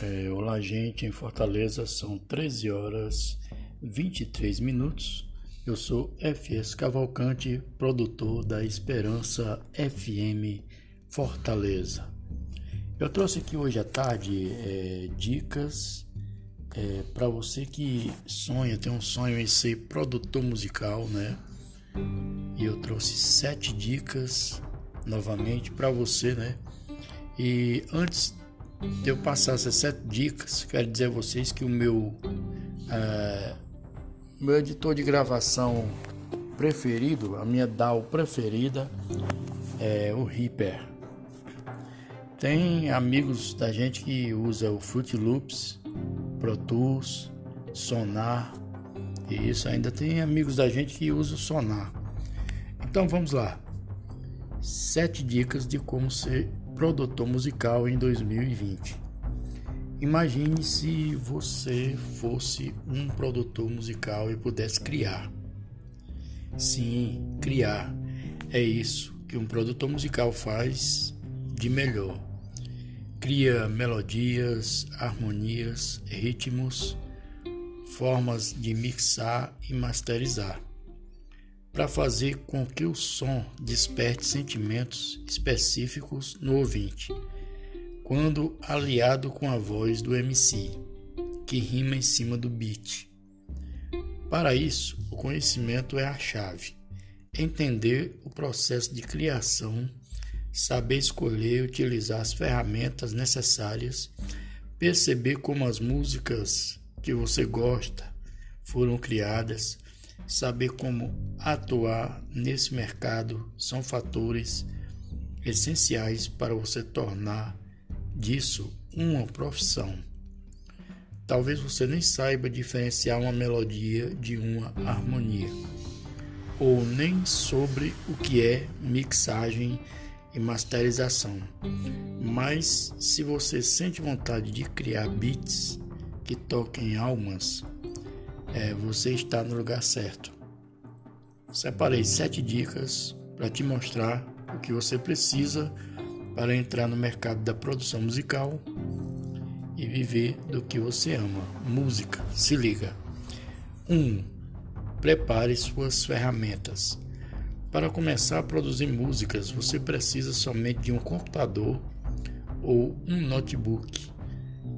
É, olá, gente, em Fortaleza são 13 horas 23 minutos. Eu sou FS Cavalcante, produtor da Esperança FM Fortaleza. Eu trouxe aqui hoje à tarde é, dicas é, para você que sonha, tem um sonho em ser produtor musical, né? E eu trouxe sete dicas novamente para você, né? E antes de eu passar essas sete dicas, quero dizer a vocês que o meu, é, meu editor de gravação preferido, a minha DAW preferida é o Reaper. Tem amigos da gente que usa o Fruit Loops, Pro Tools, Sonar, e isso ainda tem amigos da gente que usa o Sonar. Então vamos lá. Sete dicas de como ser produtor musical em 2020. Imagine se você fosse um produtor musical e pudesse criar. Sim, criar. É isso que um produtor musical faz de melhor. Cria melodias, harmonias, ritmos, formas de mixar e masterizar para fazer com que o som desperte sentimentos específicos no ouvinte, quando aliado com a voz do MC, que rima em cima do beat. Para isso, o conhecimento é a chave. Entender o processo de criação, saber escolher e utilizar as ferramentas necessárias, perceber como as músicas que você gosta foram criadas Saber como atuar nesse mercado são fatores essenciais para você tornar disso uma profissão. Talvez você nem saiba diferenciar uma melodia de uma harmonia, ou nem sobre o que é mixagem e masterização. Mas se você sente vontade de criar beats que toquem almas, é, você está no lugar certo. Separei sete dicas para te mostrar o que você precisa para entrar no mercado da produção musical e viver do que você ama. Música, se liga. 1. Um, prepare suas ferramentas. Para começar a produzir músicas, você precisa somente de um computador ou um notebook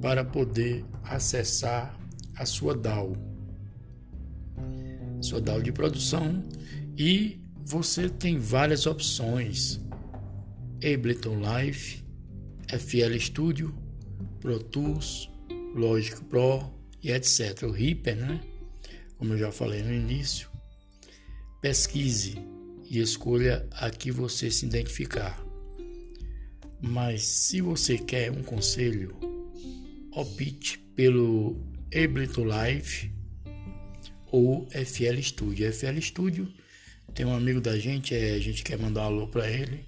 para poder acessar a sua DAW sua DAW de produção e você tem várias opções: Ableton Live, FL Studio, Pro Tools, Logic Pro e etc. O Reaper, né? Como eu já falei no início. Pesquise e escolha a que você se identificar. Mas se você quer um conselho, opte pelo Ableton Live ou FL Studio. FL Studio tem um amigo da gente, é, a gente quer mandar um alô para ele.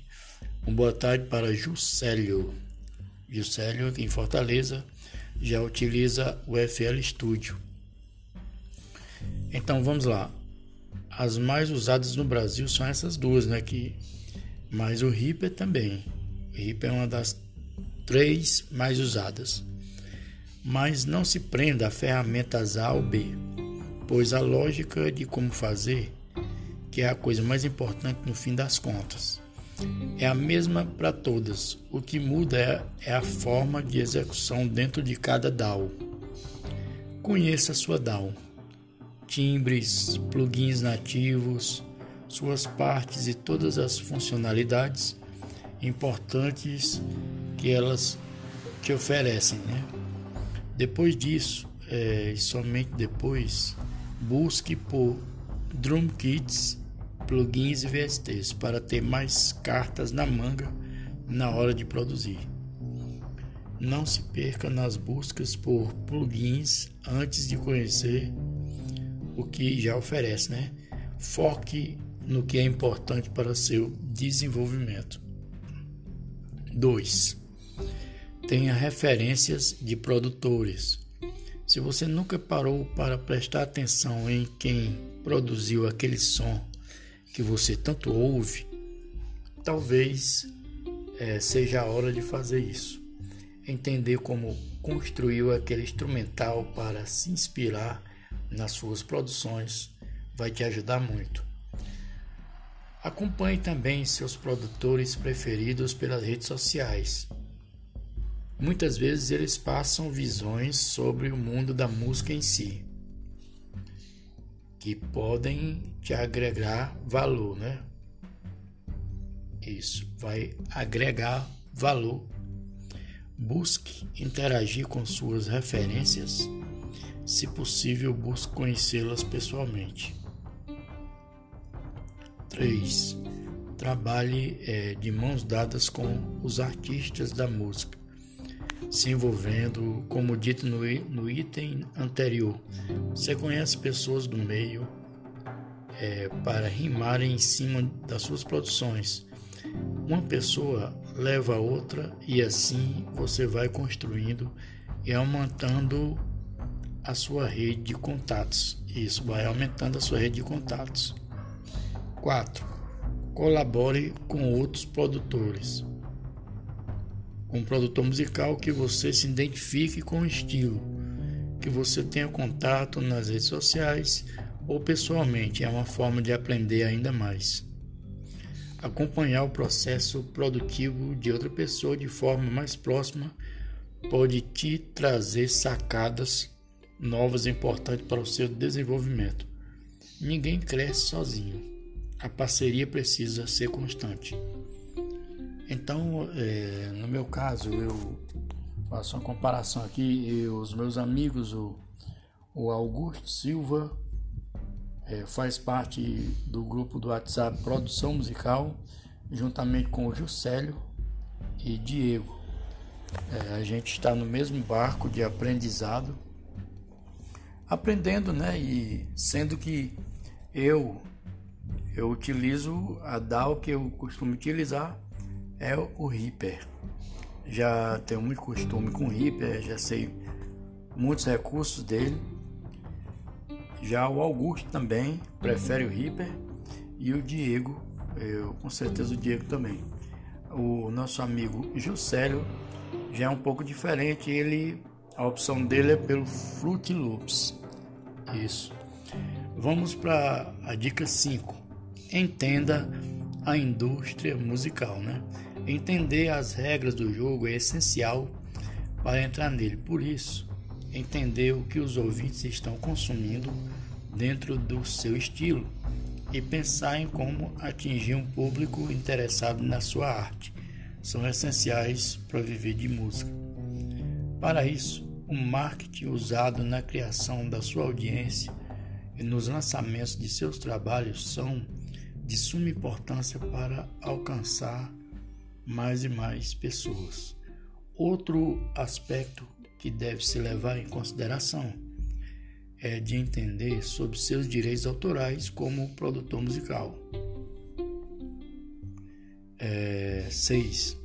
Um boa tarde para Juscelio. Juscelio aqui em Fortaleza já utiliza o FL Studio. Então vamos lá. As mais usadas no Brasil são essas duas, né? Que, mas o Reaper também. O Reaper é uma das três mais usadas. Mas não se prenda a ferramentas A ou B pois a lógica de como fazer, que é a coisa mais importante no fim das contas, é a mesma para todas. O que muda é, é a forma de execução dentro de cada DAW. Conheça sua DAW, timbres, plugins nativos, suas partes e todas as funcionalidades importantes que elas te oferecem. Né? Depois disso, é, e somente depois, Busque por Drum Kits, plugins e VSTs para ter mais cartas na manga na hora de produzir. Não se perca nas buscas por plugins antes de conhecer o que já oferece, né? Foque no que é importante para seu desenvolvimento. 2. Tenha referências de produtores se você nunca parou para prestar atenção em quem produziu aquele som que você tanto ouve, talvez é, seja a hora de fazer isso. entender como construiu aquele instrumental para se inspirar nas suas produções vai te ajudar muito. Acompanhe também seus produtores preferidos pelas redes sociais. Muitas vezes eles passam visões sobre o mundo da música em si, que podem te agregar valor, né? Isso vai agregar valor. Busque interagir com suas referências. Se possível, busque conhecê-las pessoalmente. 3. Trabalhe é, de mãos dadas com os artistas da música, se envolvendo, como dito no, no item anterior. Você conhece pessoas do meio é, para rimarem em cima das suas produções. Uma pessoa leva a outra e assim você vai construindo e aumentando a sua rede de contatos. Isso vai aumentando a sua rede de contatos. 4. Colabore com outros produtores. Um produtor musical que você se identifique com o estilo, que você tenha contato nas redes sociais ou pessoalmente, é uma forma de aprender ainda mais. Acompanhar o processo produtivo de outra pessoa de forma mais próxima pode te trazer sacadas novas importantes para o seu desenvolvimento. Ninguém cresce sozinho a parceria precisa ser constante. Então, é, no meu caso, eu faço uma comparação aqui, os meus amigos, o, o Augusto Silva, é, faz parte do grupo do WhatsApp Produção Musical, juntamente com o Juscelio e Diego. É, a gente está no mesmo barco de aprendizado, aprendendo, né? E sendo que eu eu utilizo a DAO que eu costumo utilizar é o Reaper. Já tenho muito costume com o Reaper, já sei muitos recursos dele. Já o Augusto também prefere o Reaper e o Diego, eu com certeza o Diego também. O nosso amigo Juscelio já é um pouco diferente, ele a opção dele é pelo Fruit Loops. Isso. Vamos para a dica 5 entenda a indústria musical, né? Entender as regras do jogo é essencial para entrar nele. Por isso, entender o que os ouvintes estão consumindo dentro do seu estilo e pensar em como atingir um público interessado na sua arte são essenciais para viver de música. Para isso, o marketing usado na criação da sua audiência e nos lançamentos de seus trabalhos são de suma importância para alcançar mais e mais pessoas. Outro aspecto que deve se levar em consideração é de entender sobre seus direitos autorais como produtor musical. 6. É,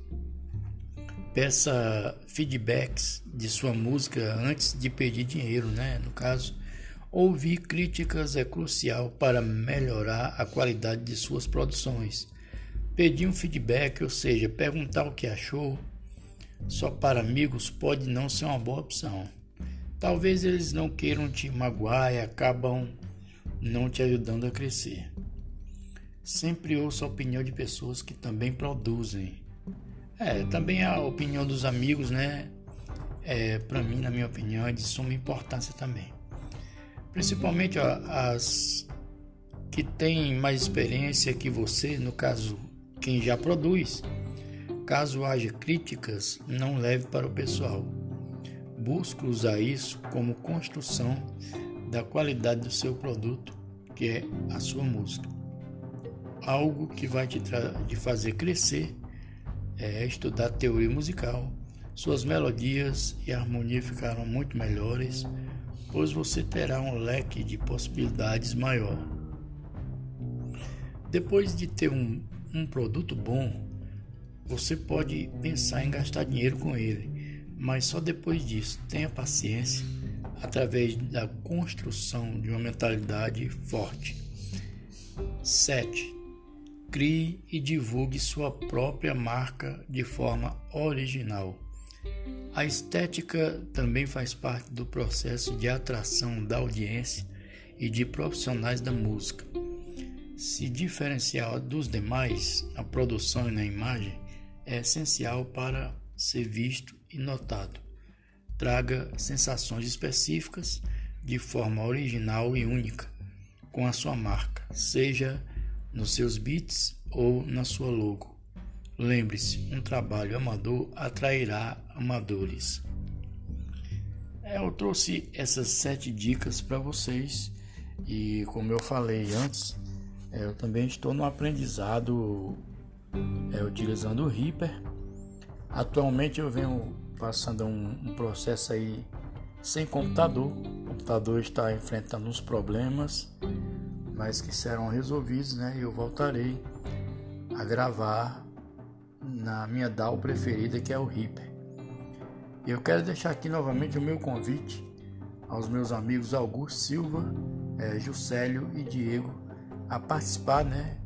Peça feedbacks de sua música antes de pedir dinheiro, né? No caso, Ouvir críticas é crucial para melhorar a qualidade de suas produções. Pedir um feedback, ou seja, perguntar o que achou, só para amigos pode não ser uma boa opção. Talvez eles não queiram te magoar e acabam não te ajudando a crescer. Sempre ouço a opinião de pessoas que também produzem. É, também a opinião dos amigos, né? É, para mim, na minha opinião, é de suma importância também principalmente as que têm mais experiência que você, no caso, quem já produz. Caso haja críticas, não leve para o pessoal. Busque usar isso como construção da qualidade do seu produto, que é a sua música. Algo que vai te, te fazer crescer é estudar teoria musical. Suas melodias e harmonia ficaram muito melhores pois você terá um leque de possibilidades maior. Depois de ter um, um produto bom, você pode pensar em gastar dinheiro com ele, mas só depois disso. Tenha paciência através da construção de uma mentalidade forte. 7. Crie e divulgue sua própria marca de forma original. A estética também faz parte do processo de atração da audiência e de profissionais da música. Se diferenciar dos demais, a produção e na imagem é essencial para ser visto e notado. Traga sensações específicas de forma original e única com a sua marca, seja nos seus beats ou na sua logo. Lembre-se, um trabalho amador atrairá amadores. É, eu trouxe essas sete dicas para vocês e, como eu falei antes, é, eu também estou no aprendizado é, utilizando o Reaper. Atualmente eu venho passando um, um processo aí sem computador. O computador está enfrentando uns problemas, mas que serão resolvidos, né? E eu voltarei a gravar na minha DAW preferida, que é o Reaper. Eu quero deixar aqui novamente o meu convite aos meus amigos Augusto Silva, é, Juscelio e Diego a participar, né?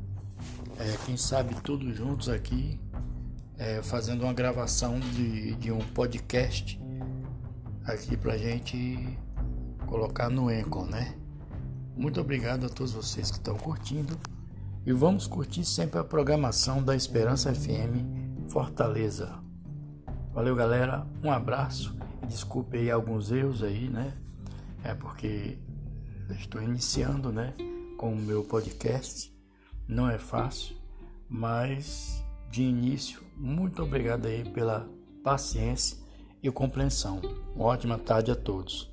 É, quem sabe todos juntos aqui, é, fazendo uma gravação de, de um podcast aqui pra gente colocar no Anchor, né? Muito obrigado a todos vocês que estão curtindo e vamos curtir sempre a programação da Esperança FM Fortaleza. Valeu, galera. Um abraço desculpe aí alguns erros aí, né? É porque estou iniciando, né, com o meu podcast. Não é fácil, mas de início, muito obrigado aí pela paciência e compreensão. Uma ótima tarde a todos.